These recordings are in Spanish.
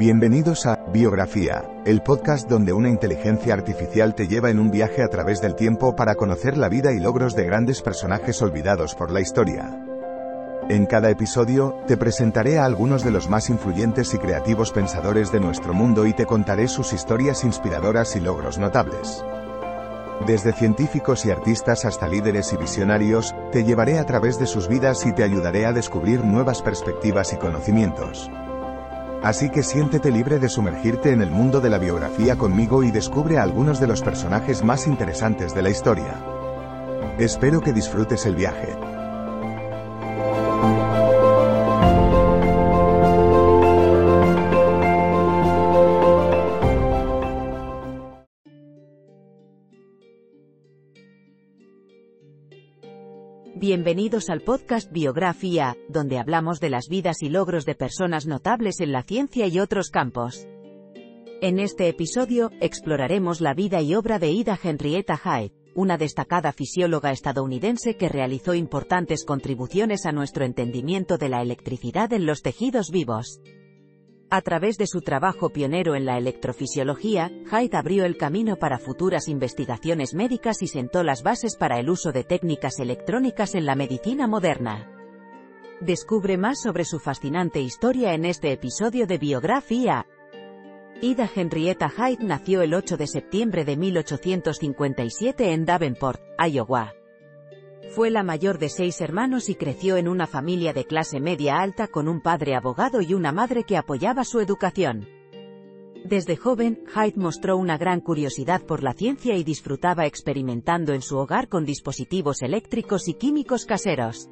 Bienvenidos a Biografía, el podcast donde una inteligencia artificial te lleva en un viaje a través del tiempo para conocer la vida y logros de grandes personajes olvidados por la historia. En cada episodio, te presentaré a algunos de los más influyentes y creativos pensadores de nuestro mundo y te contaré sus historias inspiradoras y logros notables. Desde científicos y artistas hasta líderes y visionarios, te llevaré a través de sus vidas y te ayudaré a descubrir nuevas perspectivas y conocimientos. Así que siéntete libre de sumergirte en el mundo de la biografía conmigo y descubre a algunos de los personajes más interesantes de la historia. Espero que disfrutes el viaje. Bienvenidos al podcast Biografía, donde hablamos de las vidas y logros de personas notables en la ciencia y otros campos. En este episodio, exploraremos la vida y obra de Ida Henrietta Hyde, una destacada fisióloga estadounidense que realizó importantes contribuciones a nuestro entendimiento de la electricidad en los tejidos vivos. A través de su trabajo pionero en la electrofisiología, Hyde abrió el camino para futuras investigaciones médicas y sentó las bases para el uso de técnicas electrónicas en la medicina moderna. Descubre más sobre su fascinante historia en este episodio de Biografía. Ida Henrietta Hyde nació el 8 de septiembre de 1857 en Davenport, Iowa. Fue la mayor de seis hermanos y creció en una familia de clase media alta con un padre abogado y una madre que apoyaba su educación. Desde joven, Hyde mostró una gran curiosidad por la ciencia y disfrutaba experimentando en su hogar con dispositivos eléctricos y químicos caseros.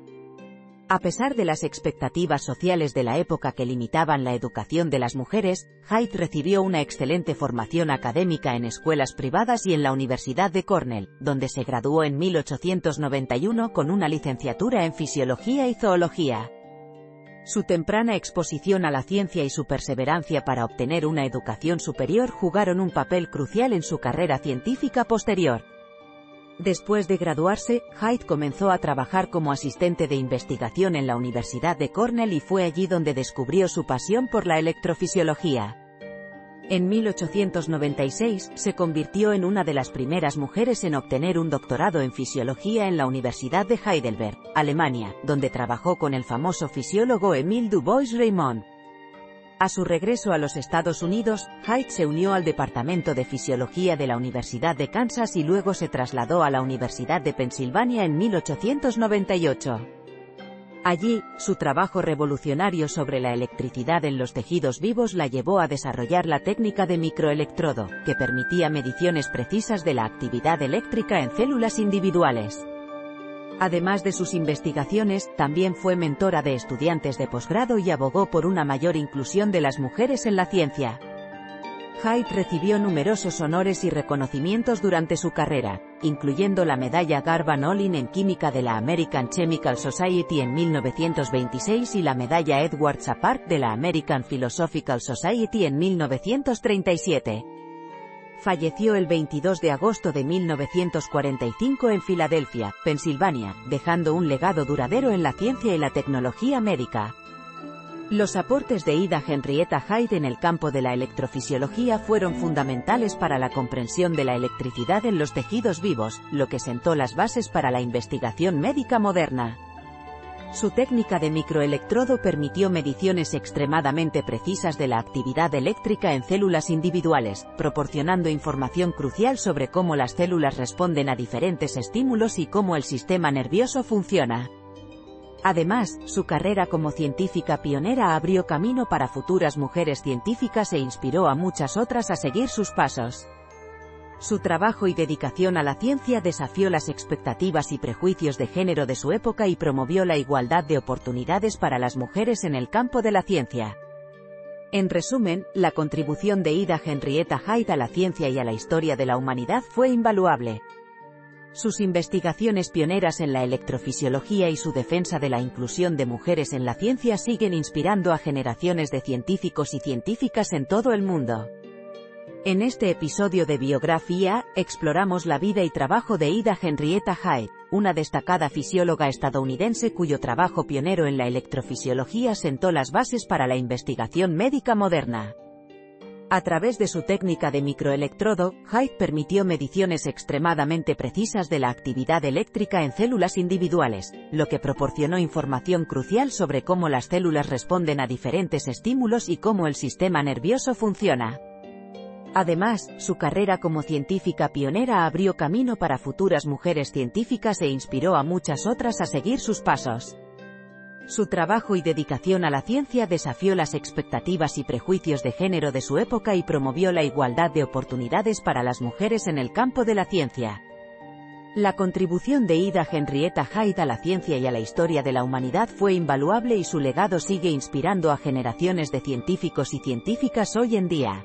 A pesar de las expectativas sociales de la época que limitaban la educación de las mujeres, Hyde recibió una excelente formación académica en escuelas privadas y en la Universidad de Cornell, donde se graduó en 1891 con una licenciatura en Fisiología y Zoología. Su temprana exposición a la ciencia y su perseverancia para obtener una educación superior jugaron un papel crucial en su carrera científica posterior. Después de graduarse, Hyde comenzó a trabajar como asistente de investigación en la Universidad de Cornell y fue allí donde descubrió su pasión por la electrofisiología. En 1896, se convirtió en una de las primeras mujeres en obtener un doctorado en fisiología en la Universidad de Heidelberg, Alemania, donde trabajó con el famoso fisiólogo Emile Dubois-Reymond. A su regreso a los Estados Unidos, Hyde se unió al Departamento de Fisiología de la Universidad de Kansas y luego se trasladó a la Universidad de Pensilvania en 1898. Allí, su trabajo revolucionario sobre la electricidad en los tejidos vivos la llevó a desarrollar la técnica de microelectrodo, que permitía mediciones precisas de la actividad eléctrica en células individuales. Además de sus investigaciones, también fue mentora de estudiantes de posgrado y abogó por una mayor inclusión de las mujeres en la ciencia. Hyde recibió numerosos honores y reconocimientos durante su carrera, incluyendo la medalla Garvan Olin en química de la American Chemical Society en 1926 y la medalla Edward Sapart de la American Philosophical Society en 1937 falleció el 22 de agosto de 1945 en Filadelfia, Pensilvania, dejando un legado duradero en la ciencia y la tecnología médica. Los aportes de Ida Henrietta Hyde en el campo de la electrofisiología fueron fundamentales para la comprensión de la electricidad en los tejidos vivos, lo que sentó las bases para la investigación médica moderna. Su técnica de microelectrodo permitió mediciones extremadamente precisas de la actividad eléctrica en células individuales, proporcionando información crucial sobre cómo las células responden a diferentes estímulos y cómo el sistema nervioso funciona. Además, su carrera como científica pionera abrió camino para futuras mujeres científicas e inspiró a muchas otras a seguir sus pasos. Su trabajo y dedicación a la ciencia desafió las expectativas y prejuicios de género de su época y promovió la igualdad de oportunidades para las mujeres en el campo de la ciencia. En resumen, la contribución de Ida Henrietta Hyde a la ciencia y a la historia de la humanidad fue invaluable. Sus investigaciones pioneras en la electrofisiología y su defensa de la inclusión de mujeres en la ciencia siguen inspirando a generaciones de científicos y científicas en todo el mundo. En este episodio de Biografía, exploramos la vida y trabajo de Ida Henrietta Hyde, una destacada fisióloga estadounidense cuyo trabajo pionero en la electrofisiología sentó las bases para la investigación médica moderna. A través de su técnica de microelectrodo, Hyde permitió mediciones extremadamente precisas de la actividad eléctrica en células individuales, lo que proporcionó información crucial sobre cómo las células responden a diferentes estímulos y cómo el sistema nervioso funciona. Además, su carrera como científica pionera abrió camino para futuras mujeres científicas e inspiró a muchas otras a seguir sus pasos. Su trabajo y dedicación a la ciencia desafió las expectativas y prejuicios de género de su época y promovió la igualdad de oportunidades para las mujeres en el campo de la ciencia. La contribución de Ida Henrietta Hyde a la ciencia y a la historia de la humanidad fue invaluable y su legado sigue inspirando a generaciones de científicos y científicas hoy en día.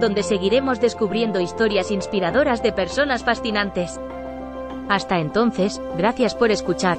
donde seguiremos descubriendo historias inspiradoras de personas fascinantes. Hasta entonces, gracias por escuchar.